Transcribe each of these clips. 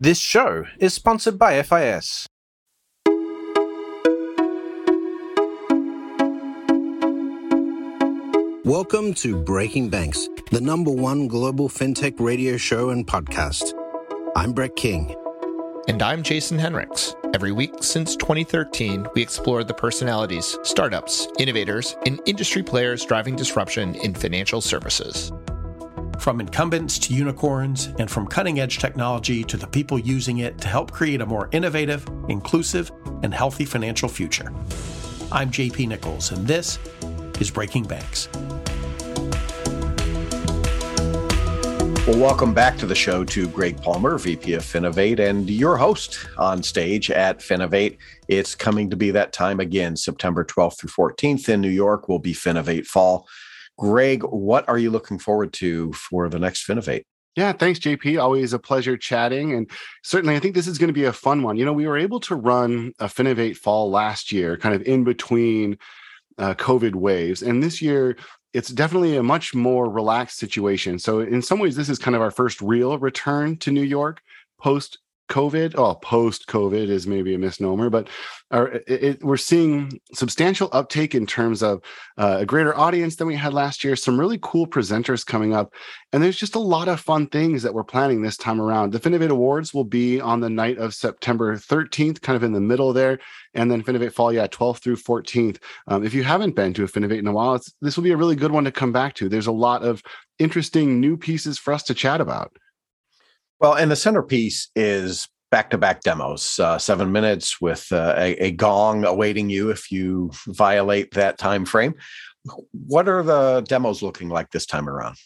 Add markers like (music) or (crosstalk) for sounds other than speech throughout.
This show is sponsored by FIS. Welcome to Breaking Banks, the number one global fintech radio show and podcast. I'm Brett King. And I'm Jason Henrichs. Every week since 2013, we explore the personalities, startups, innovators, and industry players driving disruption in financial services. From incumbents to unicorns, and from cutting edge technology to the people using it to help create a more innovative, inclusive, and healthy financial future. I'm JP Nicols, and this is Breaking Banks. Well, welcome back to the show to Greg Palmer, VP of Finovate, and your host on stage at Finovate. It's coming to be that time again, September 12th through 14th in New York will be Finovate Fall. Greg, what are you looking forward to for the next Finovate? Yeah, thanks, JP. Always a pleasure chatting. And certainly, I think this is going to be a fun one. You know, we were able to run a Finovate Fall last year, kind of in between uh, COVID waves. And this year, it's definitely a much more relaxed situation. So, in some ways, this is kind of our first real return to New York post COVID, oh, post COVID is maybe a misnomer, but it, it, we're seeing substantial uptake in terms of uh, a greater audience than we had last year. Some really cool presenters coming up, and there's just a lot of fun things that we're planning this time around. The Finovate Awards will be on the night of September 13th, kind of in the middle there, and then Finovate Fall, yeah, 12th through 14th. Um, if you haven't been to a Finovate in a while, this will be a really good one to come back to. There's a lot of interesting new pieces for us to chat about. Well, and the centerpiece is back-to-back demos, uh, seven minutes with uh, a, a, gong awaiting you if you violate that time frame. What are the demos looking like this time around?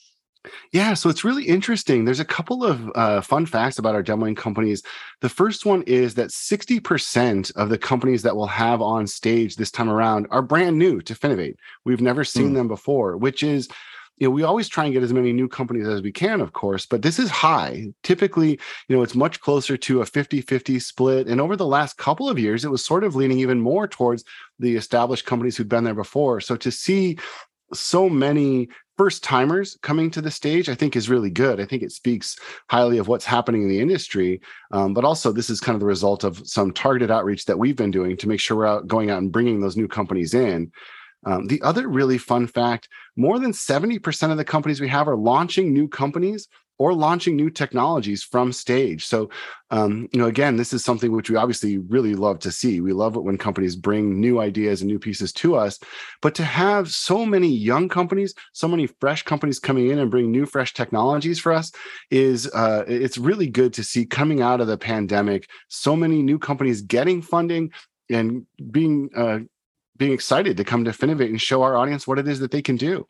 Yeah, so it's really interesting. There's a couple of uh, fun facts about our demoing companies. The first one is that 60% of the companies that we'll have on stage this time around are brand new to Finovate. We've never seen mm. them before, which is you know, we always try and get as many new companies as we can, of course, but this is high. Typically, you know, it's much closer to a 50 50 split. And over the last couple of years, it was sort of leaning even more towards the established companies who'd been there before. So to see so many first timers coming to the stage, I think is really good. I think it speaks highly of what's happening in the industry. Um, but also, this is kind of the result of some targeted outreach that we've been doing to make sure we're out, going out and bringing those new companies in. Um, the other really fun fact more than 70% of the companies we have are launching new companies or launching new technologies from stage. So, um, you know, again, this is something which we obviously really love to see. We love it when companies bring new ideas and new pieces to us. But to have so many young companies, so many fresh companies coming in and bring new, fresh technologies for us is uh, it's really good to see coming out of the pandemic. So many new companies getting funding and being uh, being excited to come to Finovate and show our audience what it is that they can do.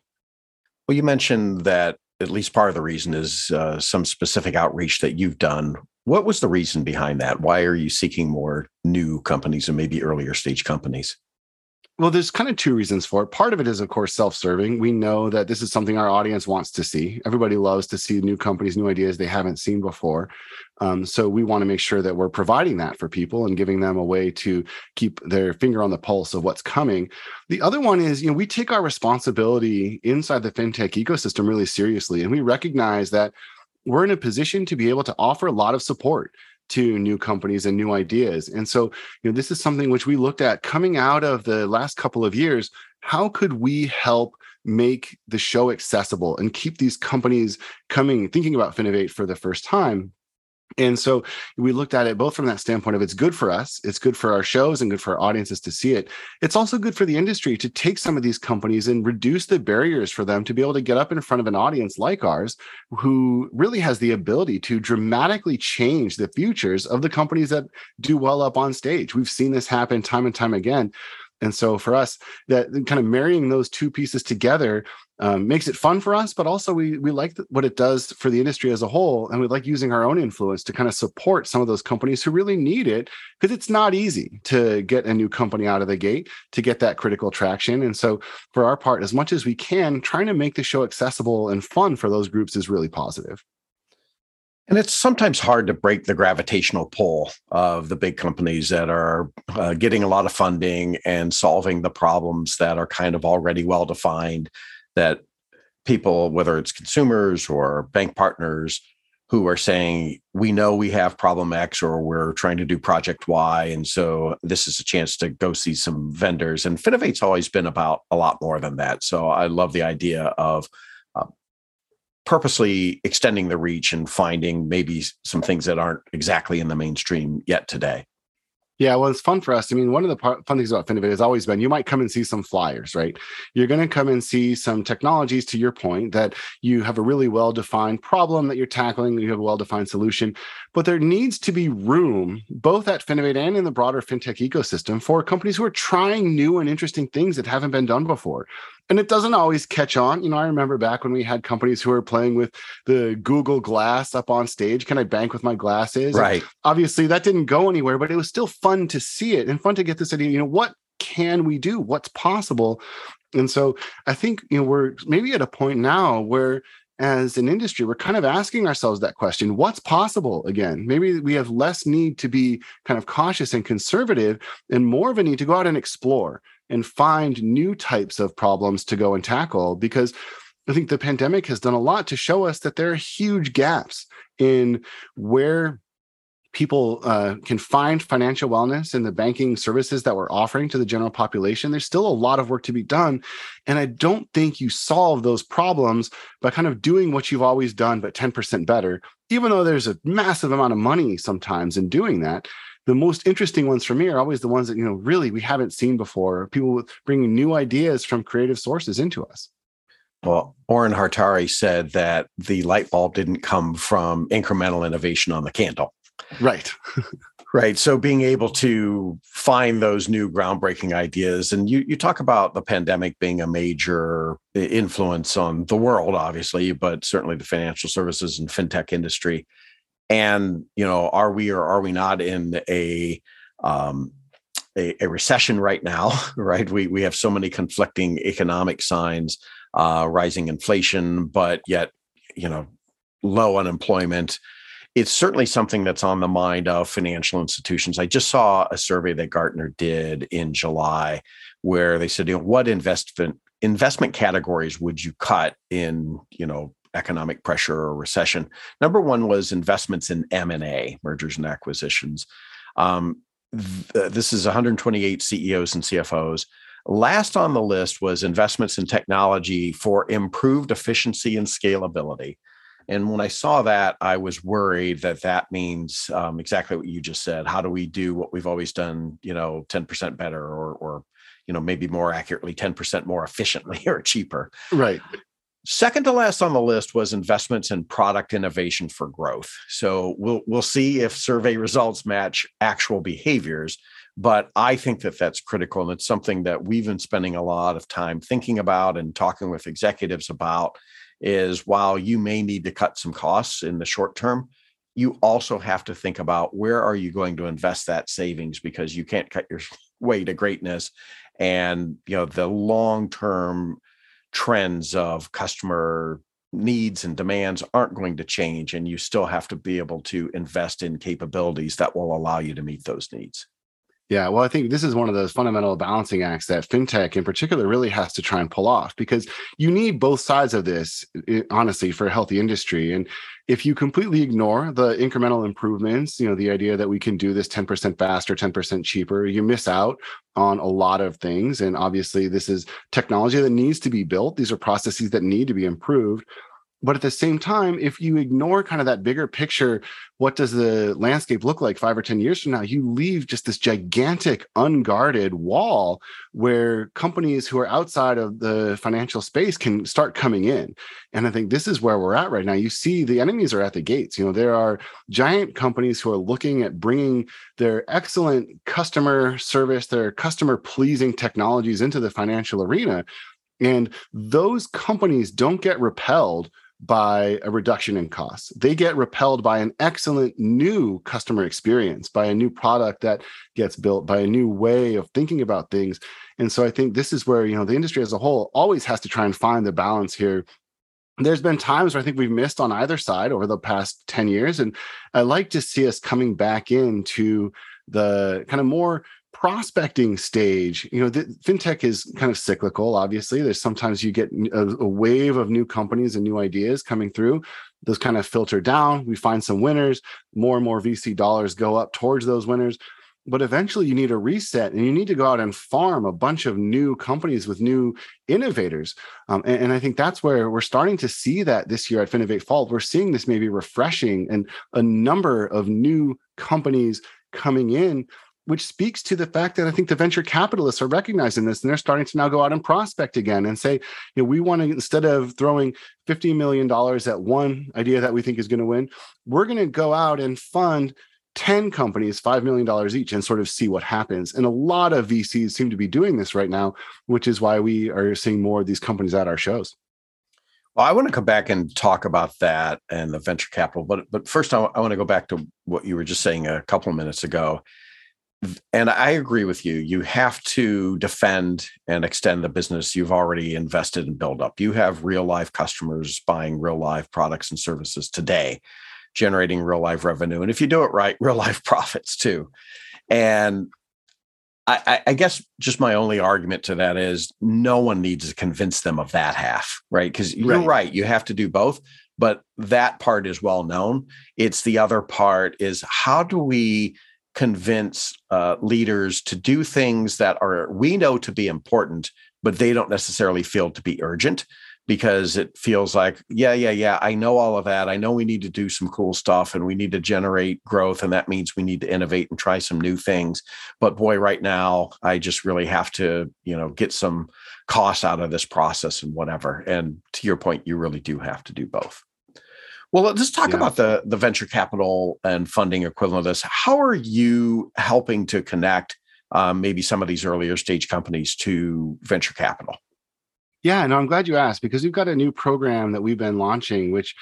Well, you mentioned that at least part of the reason is uh, some specific outreach that you've done. What was the reason behind that? Why are you seeking more new companies and maybe earlier stage companies? Well, there's kind of two reasons for it. Part of it is, of course, self serving. We know that this is something our audience wants to see. Everybody loves to see new companies, new ideas they haven't seen before. Um, so we want to make sure that we're providing that for people and giving them a way to keep their finger on the pulse of what's coming. The other one is, you know, we take our responsibility inside the fintech ecosystem really seriously, and we recognize that we're in a position to be able to offer a lot of support to new companies and new ideas. And so, you know, this is something which we looked at coming out of the last couple of years. How could we help make the show accessible and keep these companies coming, thinking about Finovate for the first time? And so we looked at it both from that standpoint of it's good for us, it's good for our shows and good for our audiences to see it. It's also good for the industry to take some of these companies and reduce the barriers for them to be able to get up in front of an audience like ours who really has the ability to dramatically change the futures of the companies that do well up on stage. We've seen this happen time and time again. And so for us, that kind of marrying those two pieces together um, makes it fun for us, but also we we like what it does for the industry as a whole, and we like using our own influence to kind of support some of those companies who really need it because it's not easy to get a new company out of the gate to get that critical traction. And so, for our part, as much as we can, trying to make the show accessible and fun for those groups is really positive. And it's sometimes hard to break the gravitational pull of the big companies that are uh, getting a lot of funding and solving the problems that are kind of already well defined that people, whether it's consumers or bank partners, who are saying we know we have problem x or we're trying to do project y and so this is a chance to go see some vendors. And finovate's always been about a lot more than that. So i love the idea of uh, purposely extending the reach and finding maybe some things that aren't exactly in the mainstream yet today yeah, well, it's fun for us. I mean, one of the fun things about Finovate has always been you might come and see some flyers, right? You're going to come and see some technologies, to your point, that you have a really well defined problem that you're tackling, you have a well defined solution. But there needs to be room, both at Finovate and in the broader fintech ecosystem, for companies who are trying new and interesting things that haven't been done before and it doesn't always catch on. You know, I remember back when we had companies who were playing with the Google Glass up on stage. Can I bank with my glasses? Right. And obviously, that didn't go anywhere, but it was still fun to see it and fun to get this idea. You know, what can we do? What's possible? And so I think you know we're maybe at a point now where as an industry, we're kind of asking ourselves that question what's possible again? Maybe we have less need to be kind of cautious and conservative and more of a need to go out and explore and find new types of problems to go and tackle because I think the pandemic has done a lot to show us that there are huge gaps in where people uh, can find financial wellness and the banking services that we're offering to the general population. There's still a lot of work to be done. And I don't think you solve those problems by kind of doing what you've always done, but 10% better, even though there's a massive amount of money sometimes in doing that the most interesting ones for me are always the ones that you know really we haven't seen before people bringing new ideas from creative sources into us. Well Oren Harari said that the light bulb didn't come from incremental innovation on the candle. Right. (laughs) Right so being able to find those new groundbreaking ideas and you you talk about the pandemic being a major influence on the world obviously but certainly the financial services and fintech industry and you know are we or are we not in a um, a, a, recession right now (laughs) right? We we have so many conflicting economic signs uh, rising inflation but yet you know low unemployment. It's certainly something that's on the mind of financial institutions. I just saw a survey that gartner did in july where they said you know what investment investment categories would you cut in you know economic pressure or recession. Number one was investments in M&A, mergers and acquisitions. Um, th- this is 128 CEOs and CFOs. Last on the list was investments in technology for improved efficiency and scalability. And when I saw that, I was worried that that means um, exactly what you just said. How do we do what we've always done, you know, 10% better or, or, you know, maybe more accurately, 10% more efficiently (laughs) or cheaper? Right. Second to last on the list was investments in product innovation for growth. So we'll we'll see if survey results match actual behaviors, but I think that that's critical and it's something that we've been spending a lot of time thinking about and talking with executives about is while you may need to cut some costs in the short term, you also have to think about where are you going to invest that savings because you can't cut your (laughs) way to greatness and you know the long term trends of customer needs and demands aren't going to change and you still have to be able to invest in capabilities that will allow you to meet those needs yeah, well, I think this is one of those fundamental balancing acts that fintech in particular really has to try and pull off because you need both sides of this, eh, honestly, for a healthy industry. And if you completely ignore the incremental improvements, you know, the idea that we can do this 10% faster, 10% cheaper, you miss out on a lot of things. And obviously, this is technology that needs to be built. These are processes that need to be improved but at the same time if you ignore kind of that bigger picture what does the landscape look like five or ten years from now? You leave just this gigantic unguarded wall where companies who are outside of the financial space can start coming in. And i think this is where we're at right now. You see the enemies are at the gates. You know there are giant companies who are looking at bringing their excellent customer service their customer pleasing technologies into the financial arena. And those companies don't get repelled by a reduction in costs. They get repelled by an excellent new customer experience, by a new product that gets built, by a new way of thinking about things. And so I think this is where, you know, the industry as a whole always has to try and find the balance here. There's been times where I think we've missed on either side over the past 10 years. And I like to see us coming back into the kind of more prospecting stage, you know, the, fintech is kind of cyclical. Obviously, there's sometimes you get a, a, wave of new companies and new ideas coming through. Those kind of filter down. We find some winners. More and more VC dollars go up towards those winners. But eventually, you need a reset, and you need to go out and farm a bunch of new companies with new innovators. Um, and, and I think that's where we're starting to see that this year at Finovate Fall. We're seeing this maybe refreshing and a number of new companies coming in which speaks to the fact that I think the venture capitalists are recognizing this and they're starting to now go out and prospect again and say, you know, we want to, instead of throwing $50 million at one idea that we think is going to win, we're going to go out and fund 10 companies, $5 million each, and sort of see what happens. And a lot of VCs seem to be doing this right now, which is why we are seeing more of these companies at our shows. Well, I want to come back and talk about that and the venture capital, but but first, I, I want to go back to what you were just saying a couple of minutes ago and I agree with you. You have to defend and extend the business you've already invested and build up. You have real life customers buying real life products and services today, generating real life revenue. And if you do it right, (laughs) real life profits too. And I, I, guess just my only argument to that is no one needs to convince them of that half, right? Because you're right. right. You have to do both, but that part is well known. It's the other part is how do we convince uh, leaders to do things that are we know to be important but they don't necessarily feel to be urgent because it feels like yeah yeah yeah i know all of that. I know we need to do some cool stuff and we need to generate growth and that means we need to innovate and try some new things. But boy right now i just really have to you know get some costs out of this process and whatever. And to your point you really do have to do both well, let's talk yeah. about the the venture capital and funding equivalent of this. How are you helping to connect um, maybe some of these earlier stage companies to venture capital? Yeah, no, I'm glad you asked because we've got a new program that we've been launching, which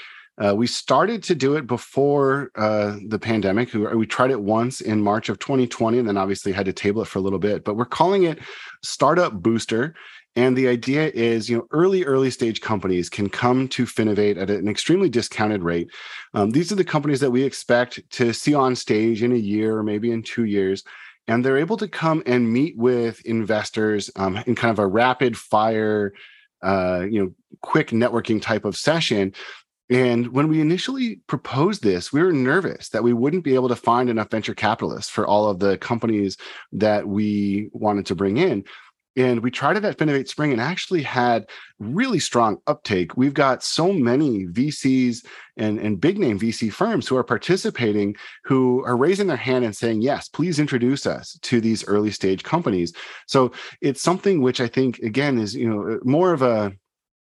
uh, we started to do it before uh, the pandemic. We tried it once in March of 2020, and then obviously had to table it for a little bit. But we're calling it Startup Booster, and the idea is, you know, early, early stage companies can come to Finovate at an extremely discounted rate. Um, these are the companies that we expect to see on stage in a year or maybe in two years. And they're able to come and meet with investors um, in kind of a rapid fire, uh, you know, quick networking type of session. And when we initially proposed this, we were nervous that we wouldn't be able to find enough venture capitalists for all of the companies that we wanted to bring in. And we tried it at Finovate Spring and actually had really strong uptake. We've got so many VCs and, and big name VC firms who are participating who are raising their hand and saying, yes, please introduce us to these early stage companies. So it's something which I think, again, is you know more of a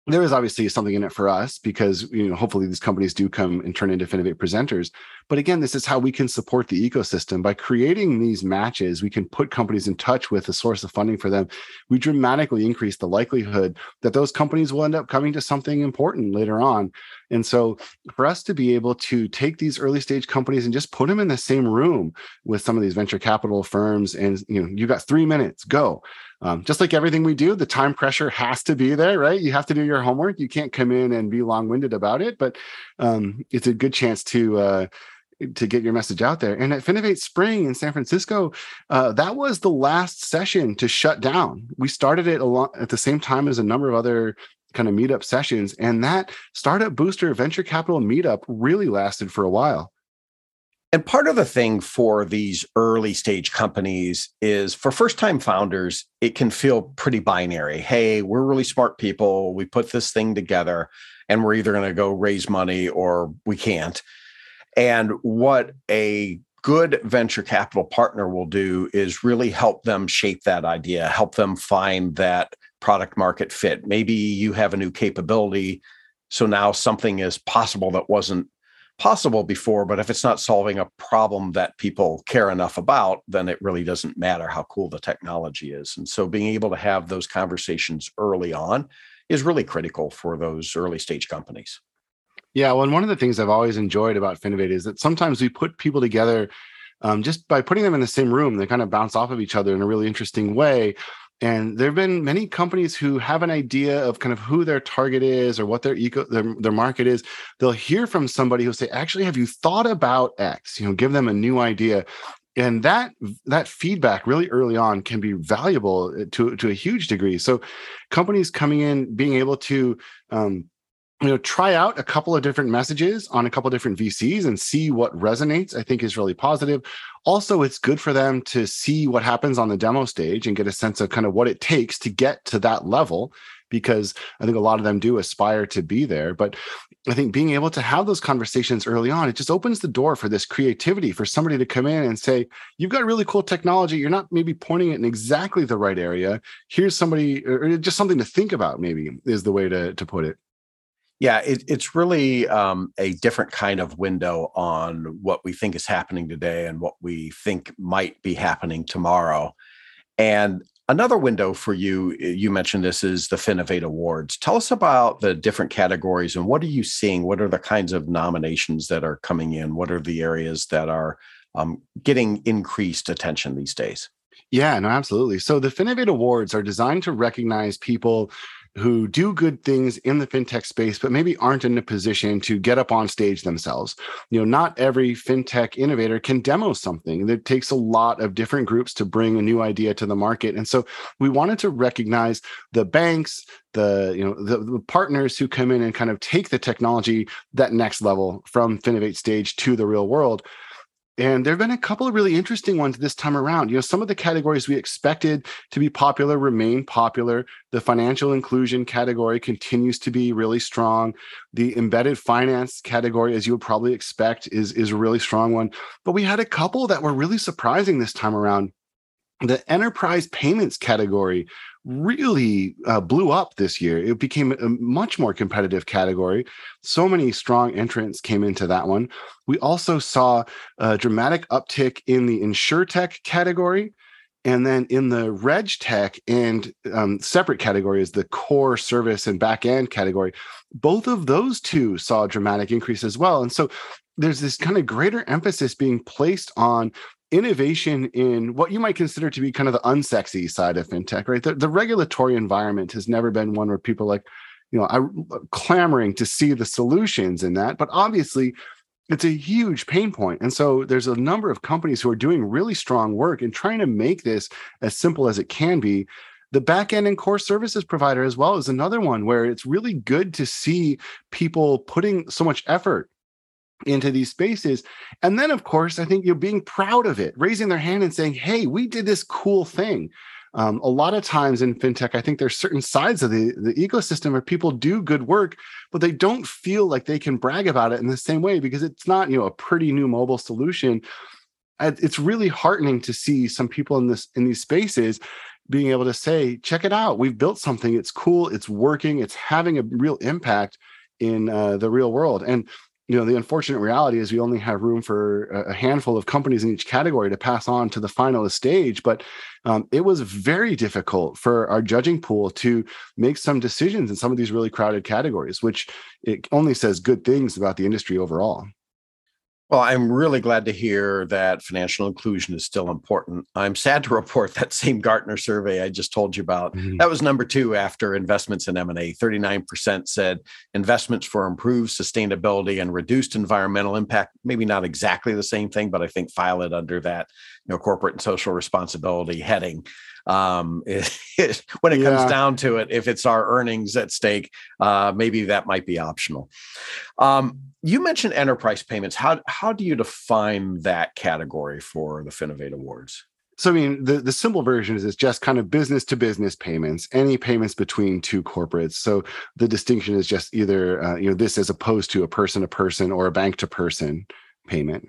there is obviously something in it for us because you know hopefully these companies do come and turn into Finovate presenters. But again, this is how we can support the ecosystem by creating these matches. We can put companies in touch with a source of funding for them. We dramatically increase the likelihood that those companies will end up coming to something important later on. And so, for us to be able to take these early stage companies and just put them in the same room with some of these venture capital firms, and you know, you got three minutes, go um, just like everything we do, the time pressure has to be there, right? You have to do your homework. You can't come in and be long winded about it, but um, it's a good chance to. Uh, to get your message out there. And at Finovate Spring in San Francisco, uh, that was the last session to shut down. We started it at the same time as a number of other kind of meetup sessions, and that startup booster venture capital meetup really lasted for a while. And part of the thing for these early stage companies is for first time founders, it can feel pretty binary. Hey, we're really smart people. We put this thing together and we're either going to go raise money or we can't. And what a good venture capital partner will do is really help them shape that idea, help them find that product market fit. Maybe you have a new capability. So now something is possible that wasn't possible before, but if it's not solving a problem that people care enough about, then it really doesn't matter how cool the technology is. And so being able to have those conversations early on is really critical for those early stage companies. Yeah, well, and one of the things I've always enjoyed about Finovate is that sometimes we put people together um, just by putting them in the same room, they kind of bounce off of each other in a really interesting way. And there have been many companies who have an idea of kind of who their target is or what their eco their, their market is. They'll hear from somebody who'll say, actually, have you thought about X? You know, give them a new idea. and that that feedback really early on can be valuable uh, to to a huge degree so companies coming in being able to um, you know try out a couple of different messages on a couple of different vcs and see what resonates i think is really positive also it's good for them to see what happens on the demo stage and get a sense of kind of what it takes to get to that level because I think a lot of them do aspire to be there. But I think being able to have those conversations early on, it just opens the door for this creativity for somebody to come in and say, You've got really cool technology. You're not maybe pointing it in exactly the right area. Here's somebody, or just something to think about, maybe is the way to, to put it. Yeah, it, it's really um, a different kind of window on what we think is happening today and what we think might be happening tomorrow. And Another window for you, you mentioned this is the Finovate Awards. Tell us about the different categories and what are you seeing? What are the kinds of nominations that are coming in? What are the areas that are um, getting increased attention these days? Yeah, no, absolutely. So the Finovate Awards are designed to recognize people who do good things in the fintech space, but maybe aren't in a position to get up on stage themselves. You know, not every fintech innovator can demo something. It takes a lot of different groups to bring a new idea to the market. And so we wanted to recognize the banks, the you know the, the partners who come in and kind of take the technology that next level from Finovate stage to the real world. And there have been a couple of really interesting ones this time around. You know, some of the categories we expected to be popular remain popular. The financial inclusion category continues to be really strong. The embedded finance category, as you would probably expect, is, is a really strong one. But we had a couple that were really surprising this time around. The enterprise payments category really uh, blew up this year. It became a much more competitive category. So many strong entrants came into that one. We also saw a dramatic uptick in the insurtech category. And then in the reg tech and um, separate categories, the core service and back end category, both of those two saw a dramatic increase as well. And so there's this kind of greater emphasis being placed on innovation in what you might consider to be kind of the unsexy side of fintech, right? The, the regulatory environment has never been one where people like, you know, are clamoring to see the solutions in that. But obviously, it's a huge pain point. And so there's a number of companies who are doing really strong work in trying to make this as simple as it can be. The backend and core services provider, as well, is another one where it's really good to see people putting so much effort into these spaces. And then, of course, I think you're being proud of it, raising their hand and saying, hey, we did this cool thing. Um, a lot of times in fintech, I think there's certain sides of the, the ecosystem where people do good work, but they don't feel like they can brag about it in the same way because it's not, you know, a pretty new mobile solution. It's really heartening to see some people in this in these spaces being able to say, check it out. We've built something. It's cool. It's working. It's having a real impact in uh, the real world. And you know the unfortunate reality is we only have room for a handful of companies in each category to pass on to the finalist stage but um, it was very difficult for our judging pool to make some decisions in some of these really crowded categories which it only says good things about the industry overall well, I'm really glad to hear that financial inclusion is still important. I'm sad to (laughs) report that same Gartner survey I just told you about. Mm-hmm. That was number 2 after investments in M&A. 39% said investments for improved sustainability and reduced environmental impact, maybe not exactly the same thing, but I think file it under that, you know, corporate and social responsibility heading um, (laughs) it, it, when it yeah. comes down to it, if it's our earnings at stake, uh, maybe that might be optional. Um, you mentioned enterprise payments. How how do you define that category for the Finovate Awards? So I mean, the, the simple version is it's just kind of business to business payments, any payments between two corporates. So the distinction is just either uh, you know this as opposed to a person to person or a bank to person payment.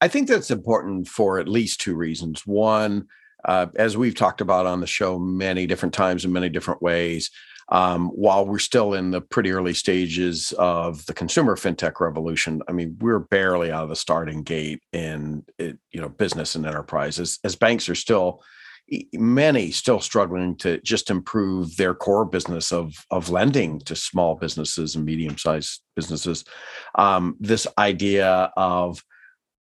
I think that's important for at least two reasons. One, uh, as we've talked about on the show many different times in many different ways, um, while we're still in the pretty early stages of the consumer fintech revolution, I mean, we're barely out of the starting gate in it, you know business and enterprises as banks are still many still struggling to just improve their core business of of lending to small businesses and medium sized businesses. Um, this idea of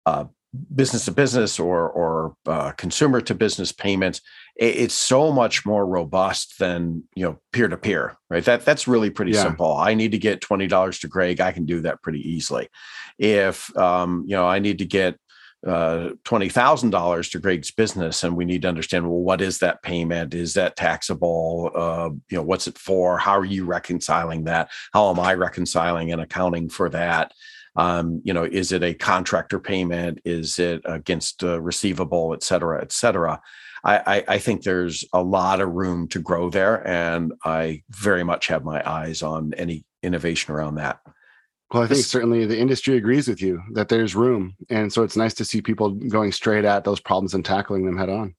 uh, business to business or or uh, consumer to business payments it's so much more robust than you know peer to peer right that that's really pretty yeah. simple i need to get $20 to greg i can do that pretty easily if um, you know i need to get uh, $20,000 to Greg's business and we need to understand, well, what is that payment? Is that taxable? Uh, you know, what's it for? How are you reconciling that? How am I reconciling and accounting for that? Um, you know, is it a contractor payment? Is it against a receivable, et cetera, et cetera? I, I, think there's a lot of room to grow there, and I very much have my eyes on any innovation around that. Well, I think certainly the industry agrees with you that there's room. And so it's nice to see people going straight at those problems and tackling them head on.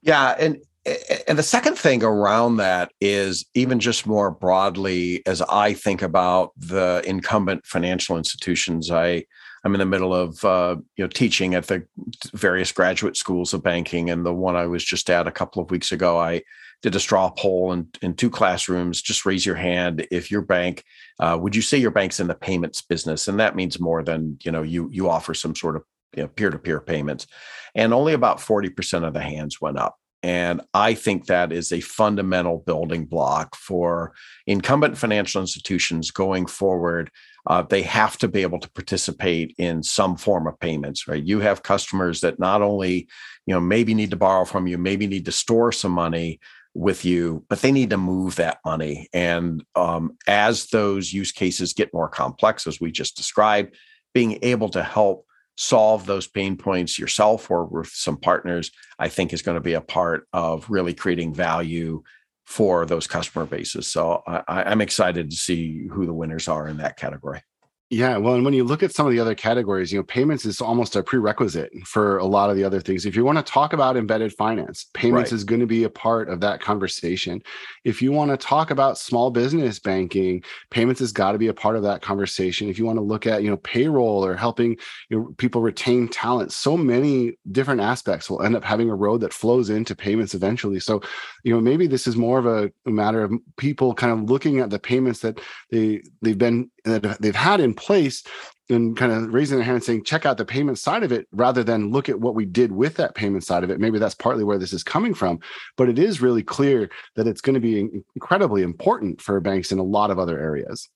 Yeah. And and the second thing around that is even just more broadly, as I think about the incumbent financial institutions, I I'm in the middle of uh, you know teaching at the various graduate schools of banking, and the one I was just at a couple of weeks ago, I did a straw poll in, in two classrooms. Just raise your hand if your bank. Uh, would you say your bank's in the payments business? And that means more than you know. You you offer some sort of you know, peer-to-peer payments, and only about forty percent of the hands went up. And I think that is a fundamental building block for incumbent financial institutions going forward. Uh, they have to be able to participate in some form of payments, right? You have customers that not only, you know, maybe need to borrow from you, maybe need to store some money, with you, but they need to move that money. And um, as those use cases get more complex, as we just described, being able to help solve those pain points yourself or with some partners, I think is going to be a part of really creating value for those customer bases. So I, I'm excited to see who the winners are in that category. Yeah, well, and when you look at some of the other categories, you know, payments is almost a prerequisite for a lot of the other things. If you want to talk about embedded finance, payments right. is going to be a part of that conversation. If you want to talk about small business banking, payments has got to be a part of that conversation. If you want to look at, you know, payroll or helping you know, people retain talent, so many different aspects will end up having a road that flows into payments eventually. So, you know, maybe this is more of a, a matter of people kind of looking at the payments that they they've been that they've had in place and kind of raising their hand and saying, check out the payment side of it rather than look at what we did with that payment side of it. Maybe that's partly where this is coming from. But it is really clear that it's going to be incredibly important for banks in a lot of other areas.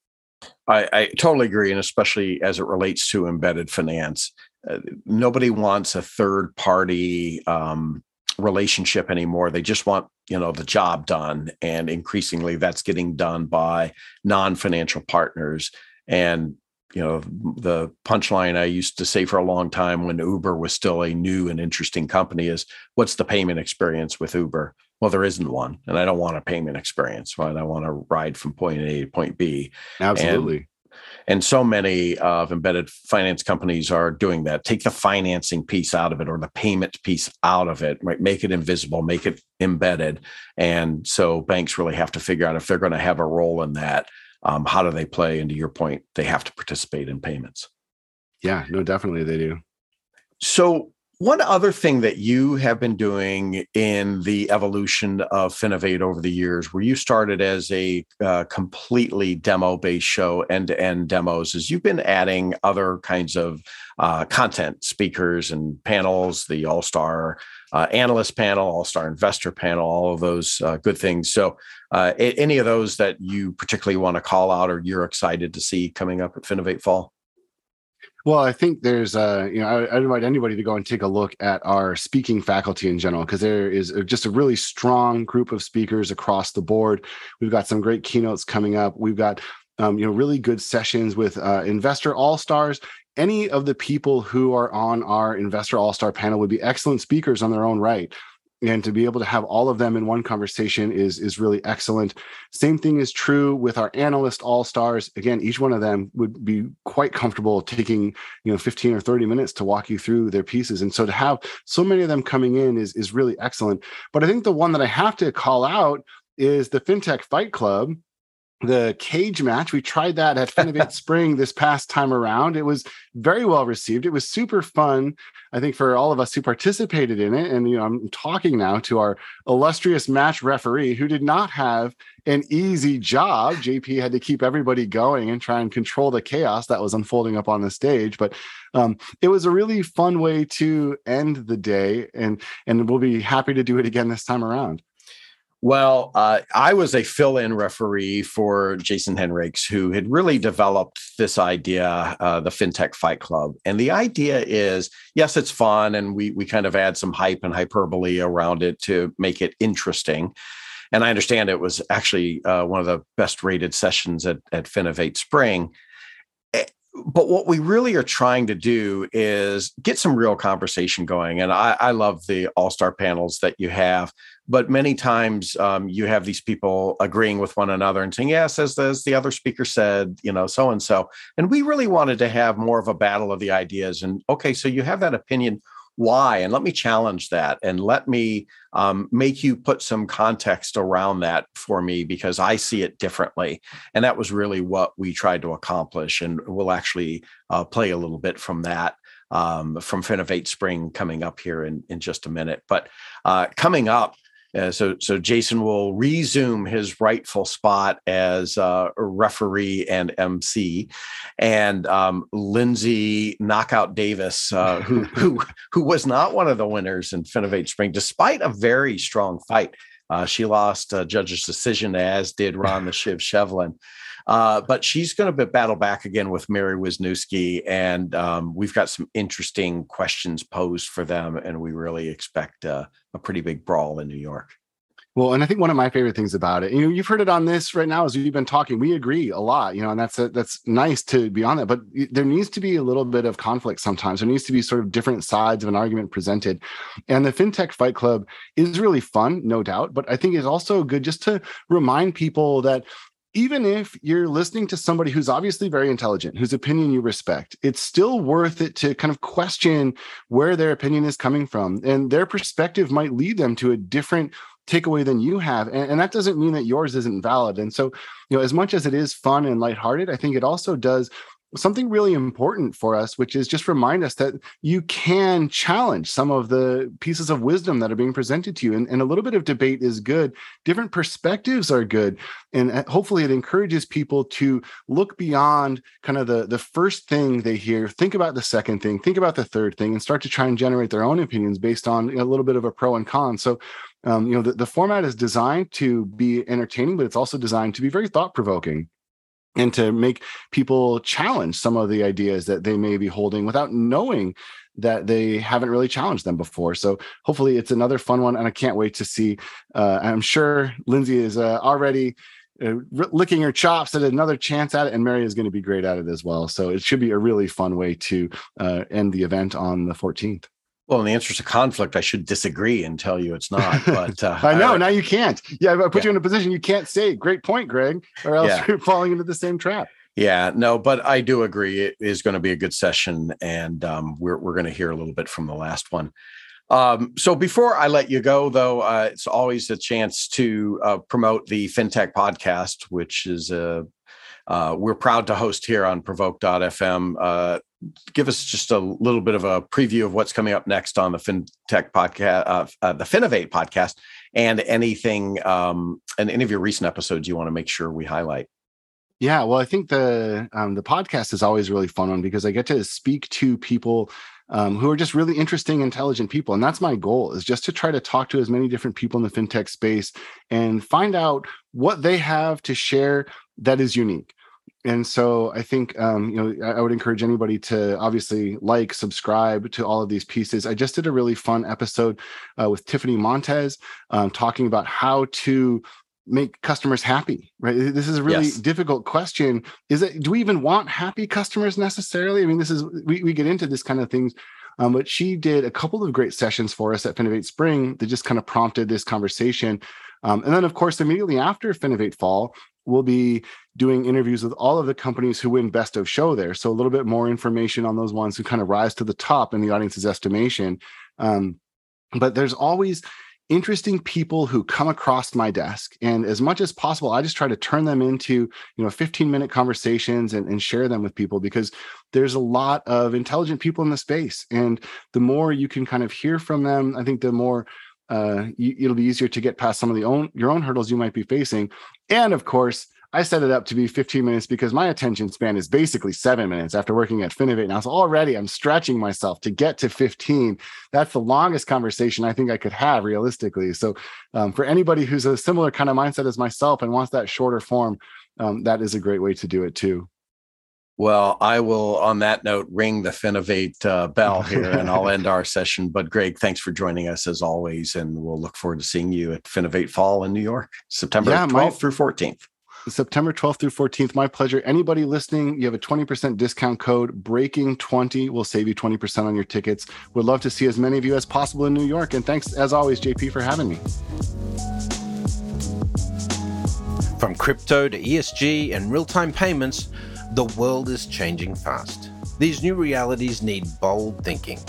I, I totally agree. And especially as it relates to embedded finance, uh, nobody wants a third party um, relationship anymore. They just want, you know, the job done. And increasingly that's getting done by non-financial partners. And, you know, the punchline I used to say for a long time when Uber was still a new and interesting company is what's the payment experience with Uber? Well, there isn't one. And I don't want a payment experience, right? I want to ride from point A to point B. Absolutely. And and so many of embedded finance companies are doing that. Take the financing piece out of it or the payment piece out of it, right? Make it invisible, make it embedded. And so banks really have to figure out if they're going to have a role in that. Um, how do they play? And to your point, they have to participate in payments. Yeah, no, definitely they do. So one other thing that you have been doing in the evolution of Finovate over the years, where you started as a uh, completely demo based show, end to end demos, is you've been adding other kinds of uh, content, speakers and panels, the All Star uh, Analyst panel, All Star Investor panel, all of those uh, good things. So, uh, any of those that you particularly want to call out or you're excited to see coming up at Finovate Fall? Well, I think there's, uh, you know, I, I invite anybody to go and take a look at our speaking faculty in general, because there is just a really strong group of speakers across the board. We've got some great keynotes coming up. We've got, um, you know, really good sessions with uh, investor all stars. Any of the people who are on our investor all star panel would be excellent speakers on their own right and to be able to have all of them in one conversation is is really excellent. Same thing is true with our analyst all stars again each one of them would be quite comfortable taking you know 15 or 30 minutes to walk you through their pieces. And so to have so many of them coming in is is really excellent. But i think the one that i have to call out is the fintech fight club the cage match. We tried that at Finovate (laughs) Spring this past time around. It was very well received. It was super fun, I think, for all of us who participated in it. And you know, I'm talking now to our illustrious match referee who did not have an easy job. JP had to keep everybody going and try and control the chaos that was unfolding up on the stage. But um, it was a really fun way to end the day, and and we'll be happy to do it again this time around. Well, uh, I was a fill in referee for Jason Henrichs, who had really developed this idea, uh, the FinTech Fight Club. And the idea is yes, it's fun, and we, we kind of add some hype and hyperbole around it to make it interesting. And I understand it was actually uh, one of the best rated sessions at, at Finovate Spring but what we really are trying to do is get some real conversation going. And I, I love the all star panels that you have, but many times um, you have these people agreeing with one another and saying, yes, as, as the other speaker said, you know, so and so. And we really wanted to have more of a battle of the ideas. And okay, so you have that opinion why and let me challenge that and let me um, make you put some context around that for me because i see it differently and that was really what we tried to accomplish and we'll actually uh, play a little bit from that um, from Finovate Spring coming up here in, in just a minute. But uh, coming up, uh, so, so Jason will resume his rightful spot as uh, referee and MC, and um, Lindsay Knockout Davis, uh, who (laughs) who who was not one of the winners in Finovate Spring, despite a very strong fight. Uh, she lost a judge's decision, as did Ron the Shiv Shevlin. Uh, but she's going to battle back again with Mary Wisniewski, and um, we've got some interesting questions posed for them, and we really expect uh, a pretty big brawl in New York. Well, and I think one of my favorite things about it, you know, you've heard it on this right now as we've been talking. We agree a lot, you know, and that's a, that's nice to be on that. But there needs to be a little bit of conflict sometimes. There needs to be sort of different sides of an argument presented. And the FinTech Fight Club is really fun, no doubt. But I think it's also good just to remind people that even if you're listening to somebody who's obviously very intelligent, whose opinion you respect, it's still worth it to kind of question where their opinion is coming from. And their perspective might lead them to a different takeaway than you have. And, and, that doesn't mean that yours isn't valid. And so, you know, as much as it is fun and lighthearted, I think it also does something really important for us, which is just remind us that you can challenge some of the pieces of wisdom that are being presented to you. And, and, a little bit of debate is good. Different perspectives are good. And uh, hopefully it encourages people to look beyond kind of the, the first thing they hear, think about the second thing, think about the third thing, and start to try and generate their own opinions based on a little bit of a pro and con. So um, you know the, the format is designed to be entertaining but it's also designed to be very thought provoking and to make people challenge some of the ideas that they may be holding without knowing that they haven't really challenged them before. So hopefully it's another fun one, and I can't wait to see. Uh, I'm sure Lindsay is uh, already uh, licking her chops at another chance at it, and Mary is going to be great at it as well. So it should be a really fun way to uh, end the event on the 14th. Well, in the interest of conflict, I should disagree and tell you it's not. (laughs) But uh, I know I, now you can't. Yeah, I put yeah. you in a position you can't say. Great point, Greg, or else yeah. you're falling into the same trap. Yeah, no, but I do agree. It is going to be a good session, and um, we're we're going to hear a little bit from the last one. Um, so before I let you go, though, uh, it's always a chance to uh, promote the FinTech podcast, which is a uh, we're proud to host here on provoke.fm. Give us just a little bit of a preview of what's coming up next on the FinTech podcast, uh, uh, the Finovate podcast, and anything, um, and any of your recent episodes you want to make sure we highlight. Yeah, well, I think the um, the podcast is always really fun one because I get to speak to people um, who are just really interesting, intelligent people, and that's my goal is just to try to talk to as many different people in the fintech space and find out what they have to share that is unique and so I think um, you know I would encourage anybody to obviously like, subscribe to all of these pieces. I just did a really fun episode uh, with Tiffani Montez um, talking about how to make customers happy. Right? This is a really yes. difficult question. Is it? Do we even want happy customers necessarily? I mean, this is we we get into this kind of things. Um, but she did a couple of great sessions for us at Finovate Spring that just kind of prompted this conversation. Um, and then, of course, immediately after Finovate Fall, we'll be doing interviews with all of the companies who win best of show there. So a little bit more information on those ones who kind of rise to the top in the audience's estimation. Um, but there's always interesting people who come across my desk and as much as possible i just try to turn them into you know 15 minute conversations and, and share them with people because there's a lot of intelligent people in the space and the more you can kind of hear from them i think the more uh, you, it'll be easier to get past some of the own your own hurdles you might be facing and of course I set it up to be 15 minutes because my attention span is basically seven minutes after working at Finovate. Now, so already I'm stretching myself to get to 15. That's the longest conversation I think I could have realistically. So, um, for anybody who's a similar kind of mindset as myself and wants that shorter form, um, that is a great way to do it too. Well, I will, on that note, ring the Finovate uh, bell here and I'll end our (laughs) session. But Greg, thanks for joining us as always. And we'll look forward to seeing you at Finovate Fall in New York, September yeah, 12th my, through 14th. September 12th through 14th. My pleasure. Anybody listening, you have a 20% discount code breaking20 will save you 20% on your tickets. Would love to see as many of you as possible in New York. And thanks, as always, JP, for having me. From crypto to ESG and real time payments, the world is changing fast. These new realities need bold thinking.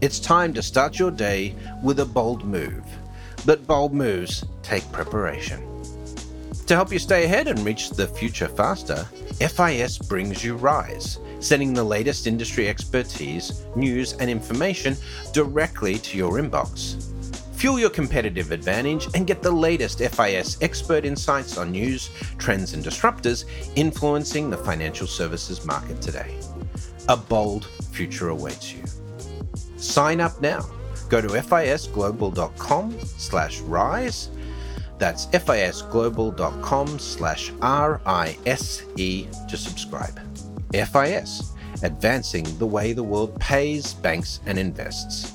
It's time to start your day with a bold move. But bold moves take preparation. To help you stay ahead and reach the future faster, FIS brings you Rise, sending the latest industry expertise, news, and information directly to your inbox. Fuel your competitive advantage and get the latest FIS expert insights on news, trends, and disruptors influencing the financial services market today. A bold future awaits you. Sign up now. Go to fisglobal.com slash rise. That's fisglobal.com slash R-I-S-E to subscribe. FIS, advancing the way the world pays, banks, and invests.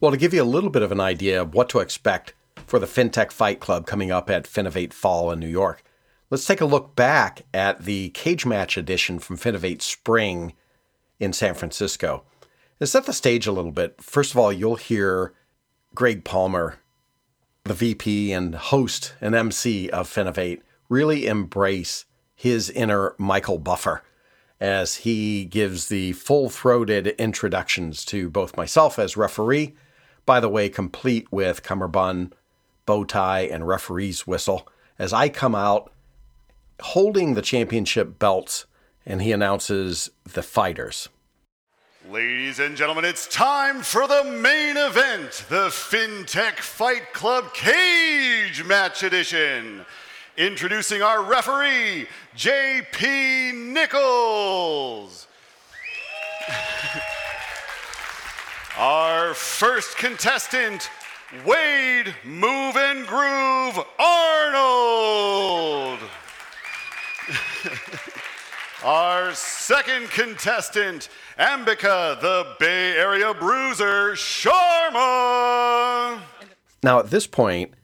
Well, to give you a little bit of an idea of what to expect for the FinTech Fight Club coming up at Finovate Fall in New York, let's take a look back at the cage match edition from Finovate Spring in San Francisco. To set the stage a little bit, first of all, you'll hear Greg Palmer, the VP and host and MC of Finovate, really embrace his inner Michael Buffer as he gives the full throated introductions to both myself as referee by the way, complete with cummerbund, bow tie, and referee's whistle, as I come out holding the championship belts and he announces the fighters. Ladies and gentlemen, it's time for the main event the FinTech Fight Club Cage Match Edition. Introducing our referee, JP Nicols. Our first contestant, Wade Move and Groove Arnold. Our second contestant, Ambika, the Bay Area Bruiser, Sharma. Now, at this point,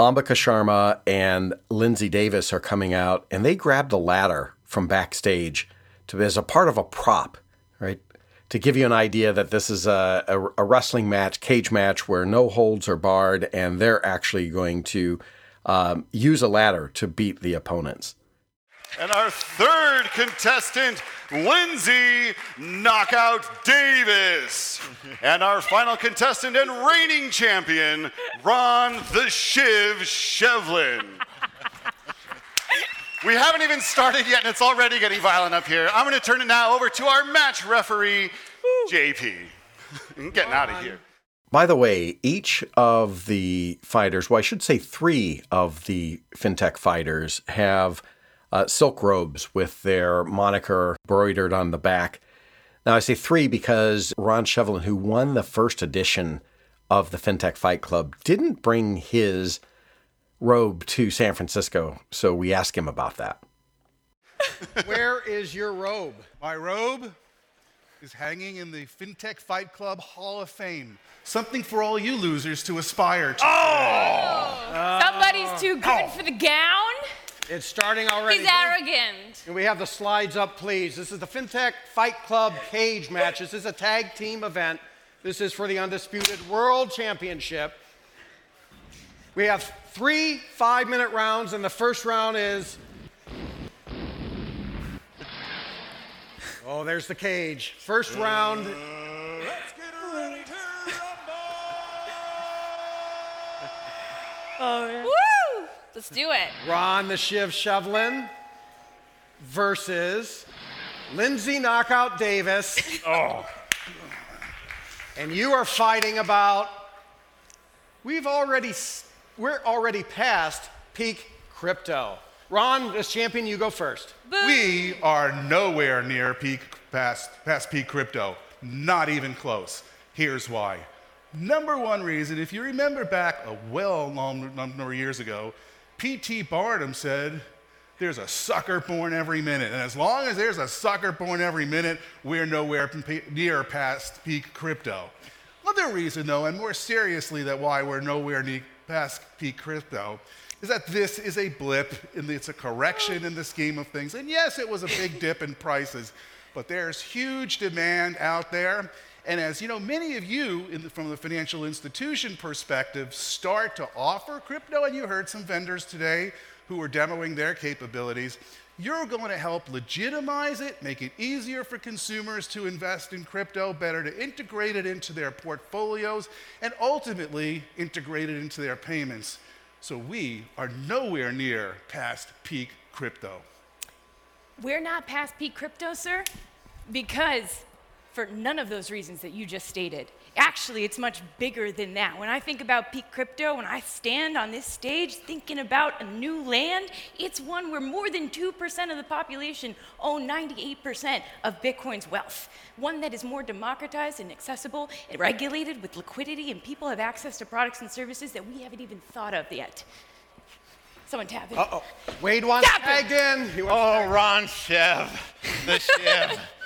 Ambika Sharma and Lindsay Davis are coming out, and they grabbed a ladder from backstage to as a part of a prop, right? to give you an idea that this is a, a, a, wrestling match, cage match, where no holds are barred, and they're actually going to um, use a ladder to beat the opponents. And our third contestant, Lindsay Knockout Davis. and our final contestant and reigning champion, Ron the Shiv Shevlin. We haven't even started yet, and it's already getting violent up here. I'm going to turn it now over to our match referee, JP. getting out of here. By the way, each of the fighters, well, I should say three of the fintech fighters, have uh, silk robes with their moniker broidered on the back. Now, I say three because Ron Shevlin, who won the first edition of the FinTech Fight Club, didn't bring his robe to San Francisco. So we asked him about that. (laughs) Where is your robe? My robe is hanging in the FinTech Fight Club Hall of Fame. Something for all you losers to aspire to. Oh! Somebody's too good oh. for the gown? It's starting already. He's arrogant. And we have the slides up, please. This is the FinTech Fight Club cage match. This is a tag team event. This is for the Undisputed World Championship. We have three five minute rounds, and the first round is. Oh, there's the cage. First round. Let's get ready to (laughs) oh, man. Woo! Let's do it. Ron the Shiv Shevlin versus Lindsay Knockout Davis. oh. And you are fighting about we've already we're already past peak crypto. Ron, as champion, you go first. We are nowhere near peak past, past peak crypto. Not even close. Here's why. Number one reason, if you remember back a well long number of years ago, P.T. Barnum said, there's a sucker born every minute. And as long as there's a sucker born every minute, we're nowhere near past peak crypto. Another reason, though, and more seriously, that why we're nowhere near past peak crypto, is that this is a blip, and it's a correction in the scheme of things. And yes, it was a big dip in prices, but there's huge demand out there. And as you know, many of you, the, from the financial institution perspective, start to offer crypto, and you heard some vendors today who are demoing their capabilities. You're going to help legitimize it, make it easier for consumers to invest in crypto, better to integrate it into their portfolios, and ultimately integrate it into their payments. So we are nowhere near past peak crypto. We're not past peak crypto, sir, because for none of those reasons that you just stated. Actually, it's much bigger than that. When I think about peak crypto, when I stand on this stage thinking about a new land, it's one where more than 2% of the population own 98% of Bitcoin's wealth. One that is more democratized and accessible and regulated with liquidity, and people have access to products and services that we haven't even thought of yet. Someone tap it. Uh oh. Wade wants Tap it. tagged in. He wants Oh, Ron Chev, the Chev. (laughs)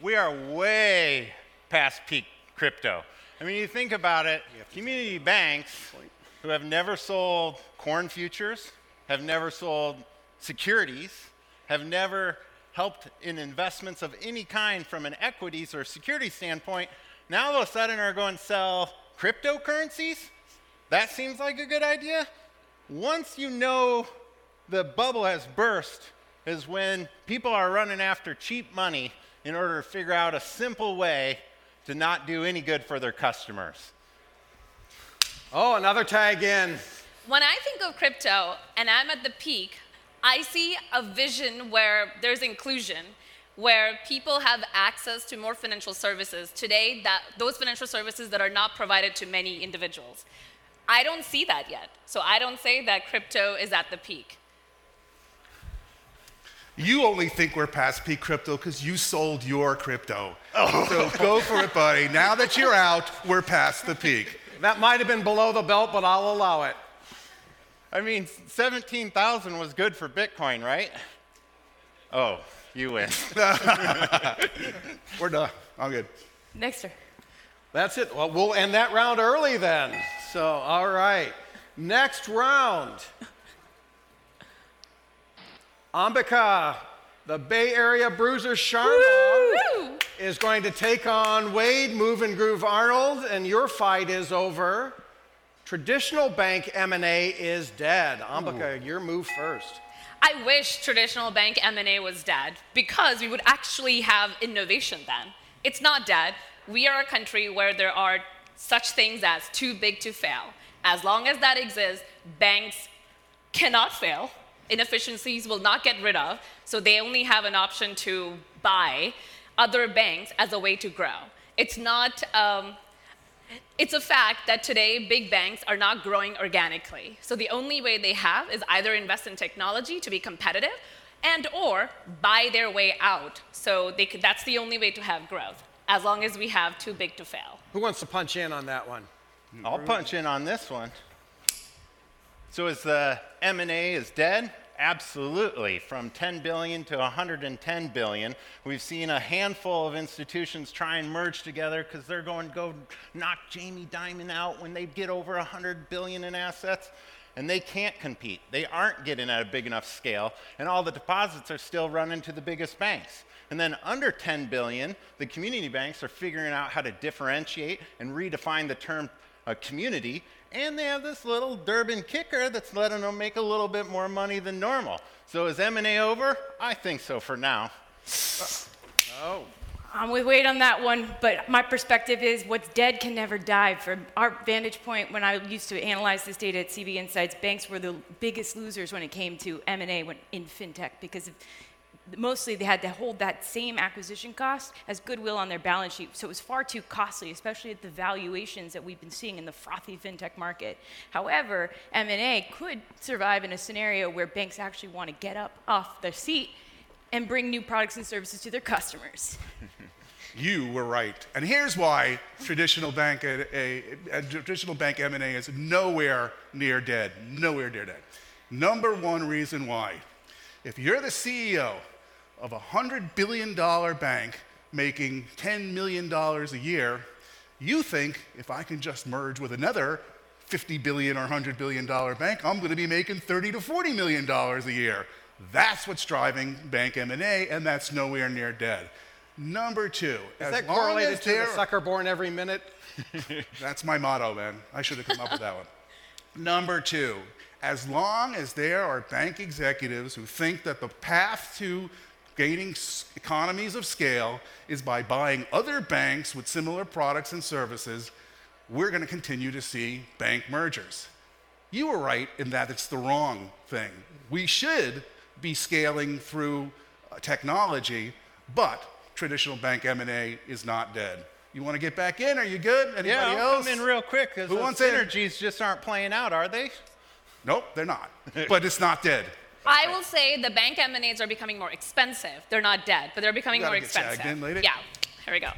we are way past peak crypto. I mean, you think about it, community banks who have never sold corn futures, have never sold securities, have never helped in investments of any kind from an equities or security standpoint, now all of a sudden are going to sell cryptocurrencies? That seems like a good idea. Once you know the bubble has burst, is when people are running after cheap money in order to figure out a simple way to not do any good for their customers. Oh, another tag in. When I think of crypto and I'm at the peak, I see a vision where there's inclusion, where people have access to more financial services today that those financial services that are not provided to many individuals. I don't see that yet. So I don't say that crypto is at the peak. You only think we're past peak crypto because you sold your crypto. Oh. So go for it, buddy. Now that you're out, we're past the peak. That might have been below the belt, but I'll allow it. I mean, 17,000 was good for Bitcoin, right? Oh, you win. (laughs) We're done. I'm good. Next, sir. That's it. Well, we'll end that round early then. So, all right. Next round. Ambika, the Bay Area Bruiser Sharma, is going to take on Wade Move and Groove Arnold, and your fight is over. Traditional bank M&A is dead. Ambika, your move first. I wish traditional bank M&A was dead because we would actually have innovation then. It's not dead. We are a country where there are such things as too big to fail. As long as that exists, banks cannot fail. Inefficiencies will not get rid of, so they only have an option to buy other banks as a way to grow. It's not um, it's a fact that today big banks are not growing organically. So the only way they have is either invest in technology to be competitive and or buy their way out. So they could, that's the only way to have growth as long as we have too big to fail. Who wants to punch in on that one? I'll punch in on this one. So is the M&A is dead? Absolutely. From 10 billion to 110 billion, we've seen a handful of institutions try and merge together because they're going to go knock Jamie Dimon out when they get over 100 billion in assets, and they can't compete. They aren't getting at a big enough scale, and all the deposits are still running to the biggest banks. And then under 10 billion, the community banks are figuring out how to differentiate and redefine the term uh, community and they have this little Durbin kicker that's letting them make a little bit more money than normal. So is M&A over? I think so for now. Oh. I'm with Wade on that one, but my perspective is what's dead can never die. From our vantage point, when I used to analyze this data at CB Insights, banks were the biggest losers when it came to M&A when- in fintech because of mostly they had to hold that same acquisition cost as goodwill on their balance sheet. So it was far too costly, especially at the valuations that we've been seeing in the frothy fintech market. However, M&A could survive in a scenario where banks actually want to get up off their seat and bring new products and services to their customers. (laughs) You were right. And here's why traditional bank, a, a, a traditional bank M&A is nowhere near dead. Nowhere near dead. Number one reason why. If you're the CEO of a $100 billion bank making $10 million a year, you think if I can just merge with another 50 billion or 100 billion dollar bank, I'm going to be making 30 to 40 million dollars a year. That's what's driving bank M&A and that's nowhere near dead. Number 2, Is that correlated to the sucker born every minute? (laughs) That's my motto, man. I should have come up with that one. Number two, as long as there are bank executives who think that the path to gaining economies of scale is by buying other banks with similar products and services, we're going to continue to see bank mergers. You were right in that it's the wrong thing. We should be scaling through uh, technology, but traditional bank M&A is not dead. You want to get back in? Are you good? Anybody yeah, I'll else? come in real quick because the wants in? synergies just aren't playing out, are they? Nope, they're not. but it's not dead. I will say the bank M&As are becoming more expensive. They're not dead, but they're becoming more gotta get tagged expensive. in, lady. Yeah, here we go.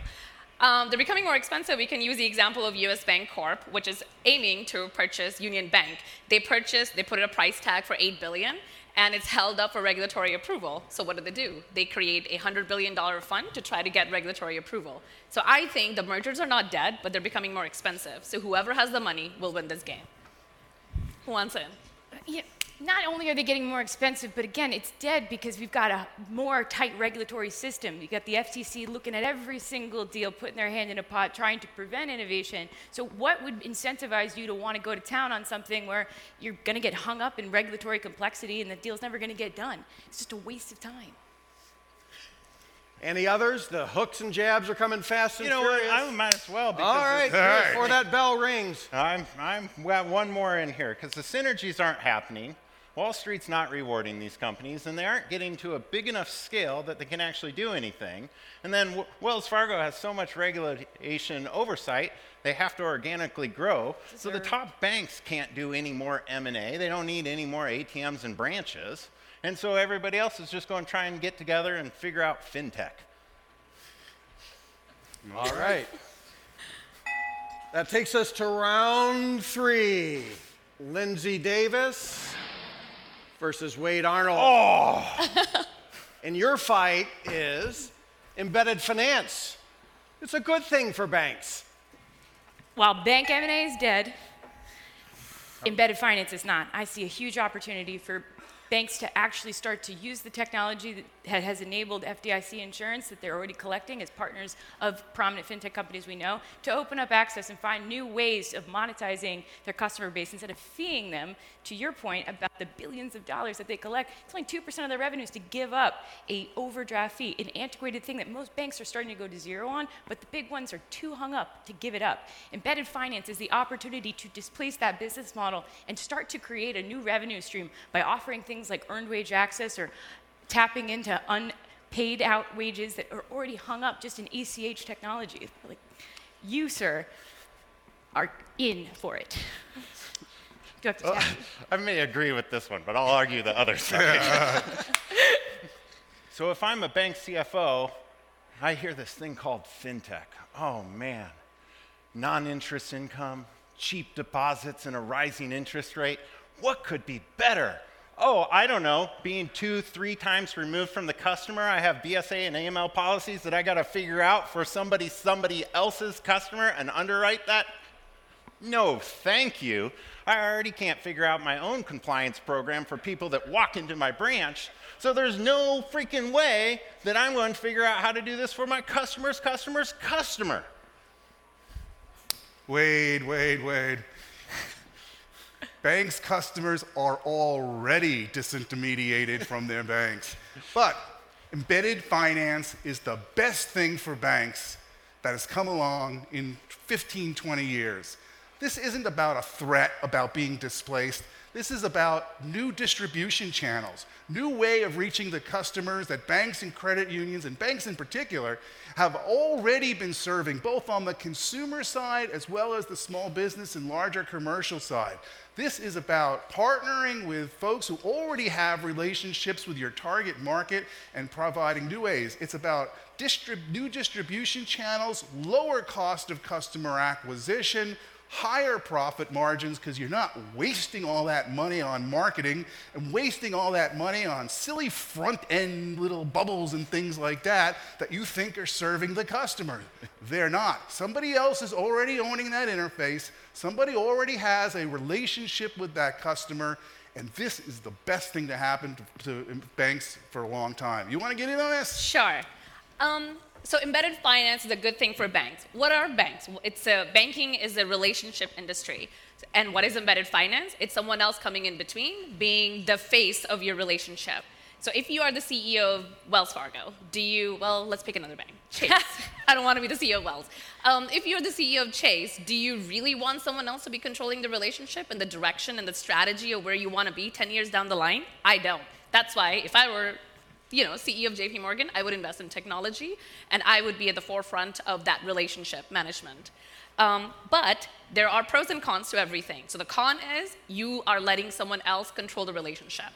Um, they're becoming more expensive. We can use the example of U.S. Bancorp, which is aiming to purchase Union Bank. They purchased, they put in a price tag for eight billion, and it's held up for regulatory approval. So what do they do? They create a hundred billion dollar fund to try to get regulatory approval. So I think the mergers are not dead, but they're becoming more expensive. So whoever has the money will win this game. Who wants in? Yeah, not only are they getting more expensive, but again, it's dead because we've got a more tight regulatory system. You've got the FTC looking at every single deal, putting their hand in a pot, trying to prevent innovation. So, what would incentivize you to want to go to town on something where you're going to get hung up in regulatory complexity and the deal's never going to get done? It's just a waste of time. Any others? The hooks and jabs are coming fast and You know what? I might as well. Because All right, the- good, before that bell rings. I'm, I'm, we have one more in here because the synergies aren't happening. Wall Street's not rewarding these companies, and they aren't getting to a big enough scale that they can actually do anything. And then W- Wells Fargo has so much regulation oversight, they have to organically grow. So the top banks can't do any more M&A. They don't need any more ATMs and branches. And so everybody else is just going to try and get together and figure out fintech. All right. That takes us to round three. Lindsay Davis versus Wade Arnold. Oh! and your fight is embedded finance. It's a good thing for banks. While bank M&A is dead, embedded finance is not. I see a huge opportunity for banks to actually start to use the technology that has enabled FDIC insurance that they're already collecting as partners of prominent fintech companies we know to open up access and find new ways of monetizing their customer base instead of feeing them to your point about the billions of dollars that they collect it's only 2% of their revenues to give up a overdraft fee an antiquated thing that most banks are starting to go to zero on but the big ones are too hung up to give it up. Embedded finance is the opportunity to displace that business model and start to create a new revenue stream by offering things like earned wage access or tapping into unpaid out wages that are already hung up just in ACH technology. Like, you, sir, are in for it. Do I have to tap? (laughs) I may agree with this one, but I'll argue the other side. (laughs) so if I'm a bank CFO, I hear this thing called fintech. Oh man, non interest income, cheap deposits, and a rising interest rate. What could be better? Oh, I don't know. Being two, three times removed from the customer, I have BSA and AML policies that I got to figure out for somebody, somebody else's customer and underwrite that. No, thank you. I already can't figure out my own compliance program for people that walk into my branch. So there's no freaking way that I'm going to figure out how to do this for my customer's customer's customer. Wade, Wade, Wade. Banks' customers are already disintermediated from their banks. But embedded finance is the best thing for banks that has come along in 15, 20 years. This isn't about a threat about being displaced. This is about new distribution channels, new way of reaching the customers that banks and credit unions, and banks in particular, have already been serving, both on the consumer side as well as the small business and larger commercial side. This is about partnering with folks who already have relationships with your target market and providing new ways. It's about distrib- new distribution channels, lower cost of customer acquisition, higher profit margins because you're not wasting all that money on marketing and wasting all that money on silly front end little bubbles and things like that that you think are serving the customer. They're not. Somebody else is already owning that interface, somebody already has a relationship with that customer. And this is the best thing to happen to, to banks for a long time. You want to get in on this? Sure. Um, so embedded finance is a good thing for banks. What are banks? It's a, banking is a relationship industry. And what is embedded finance? It's someone else coming in between, being the face of your relationship. So if you are the CEO of Wells Fargo, do you, well, let's pick another bank, (laughs) Chase. I don't want to be the CEO of Wells. Um, if you're the CEO of Chase, do you really want someone else to be controlling the relationship and the direction and the strategy of where you want to be 10 years down the line? I don't. That's why if I were you know, CEO of JP Morgan, I would invest in technology and I would be at the forefront of that relationship management. Um, but there are pros and cons to everything. So the con is you are letting someone else control the relationship.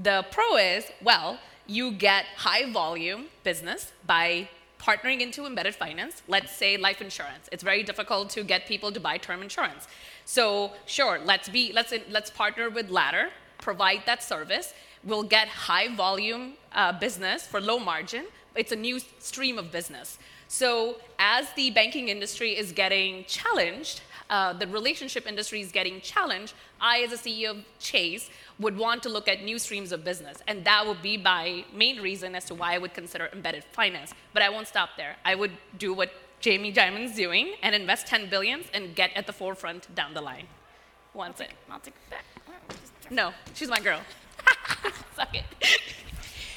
The pro is, well, you get high volume business by partnering into embedded finance. Let's say life insurance. It's very difficult to get people to buy term insurance. So sure, let's be let's let's partner with Ladder, provide that service will get high volume uh, business for low margin. It's a new stream of business. So as the banking industry is getting challenged, uh, the relationship industry is getting challenged, I, as a CEO of Chase, would want to look at new streams of business. And that would be my main reason as to why I would consider embedded finance. But I won't stop there. I would do what Jamie Dimon's doing and invest 10 billions and get at the forefront down the line. Wants it. I'll take it back. No, she's my girl. (laughs) Suck it.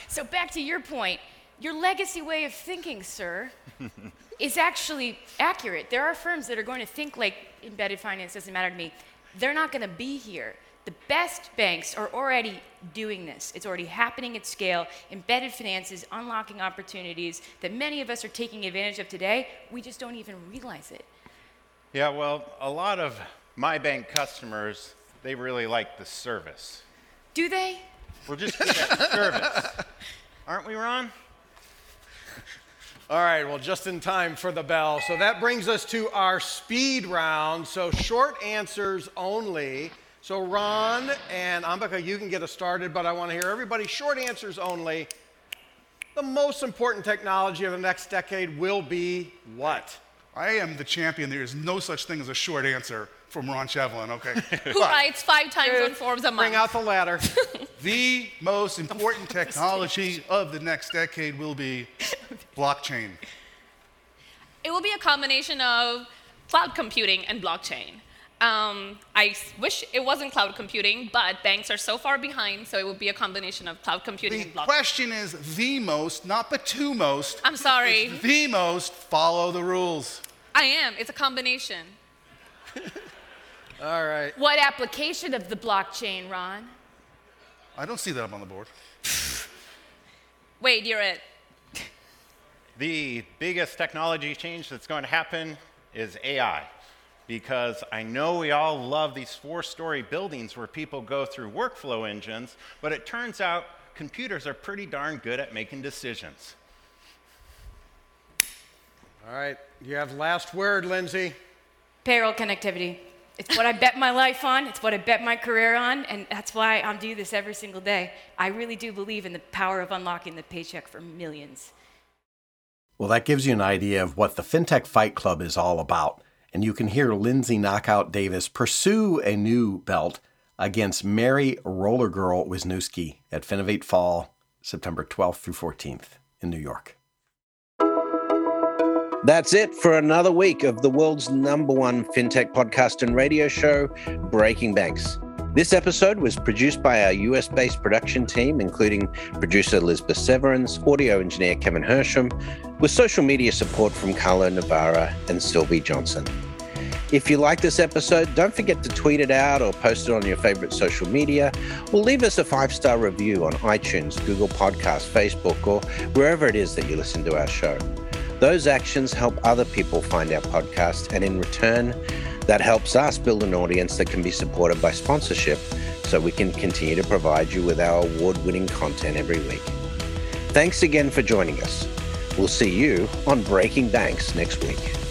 So, back to your point, your legacy way of thinking, sir, (laughs) is actually accurate. There are firms that are going to think like embedded finance doesn't matter to me. They're not going to be here. The best banks are already doing this. It's already happening at scale. Embedded finance is unlocking opportunities that many of us are taking advantage of today. We just don't even realize it. Yeah, well, a lot of my bank customers, they really like the service. Do they? We're just good service. Aren't we, Ron? All right, well, just in time for the bell. So that brings us to our speed round. So short answers only. So Ron and Ambika, you can get us started, but I want to hear everybody short answers only. The most important technology of the next decade will be what? I am the champion. There is no such thing as a short answer from Ron Shevlin, okay? (laughs) Who writes five times on forms a month? Bring out the ladder. (laughs) the most important technology of the next decade will be blockchain. It will be a combination of cloud computing and blockchain. Um, I wish it wasn't cloud computing, but banks are so far behind, so it would be a combination of cloud computing the and blockchain. question is the most, not the two most. I'm sorry. It's the most, follow the rules. I am. It's a combination. (laughs) All right. What application of the blockchain, Ron? I don't see that up on the board. (laughs) Wait, you're it. (laughs) The biggest technology change that's going to happen is AI. Because I know we all love these four story buildings where people go through workflow engines, but it turns out computers are pretty darn good at making decisions. All right. You have last word, Lindsay. Payroll connectivity. It's what I bet my life on, it's what I bet my career on, and that's why I do this every single day. I really do believe in the power of unlocking the paycheck for millions. Well, that gives you an idea of what the FinTech Fight Club is all about. And you can hear Lindsay Knockout Davis pursue a new belt against Mary Roller Girl Wisniewski at Finovate Fall, September 12th through 14th in New York. That's it for another week of the world's number one fintech podcast and radio show, Breaking Banks. This episode was produced by our US based production team, including producer Elizabeth Severance, audio engineer Kevin Hersham, with social media support from Carlo Navarra and Sylvie Johnson. If you like this episode, don't forget to tweet it out or post it on your favorite social media, or leave us a five star review on iTunes, Google Podcasts, Facebook, or wherever it is that you listen to our show. Those actions help other people find our podcast, and in return, that helps us build an audience that can be supported by sponsorship so we can continue to provide you with our award winning content every week. Thanks again for joining us. We'll see you on Breaking Banks next week.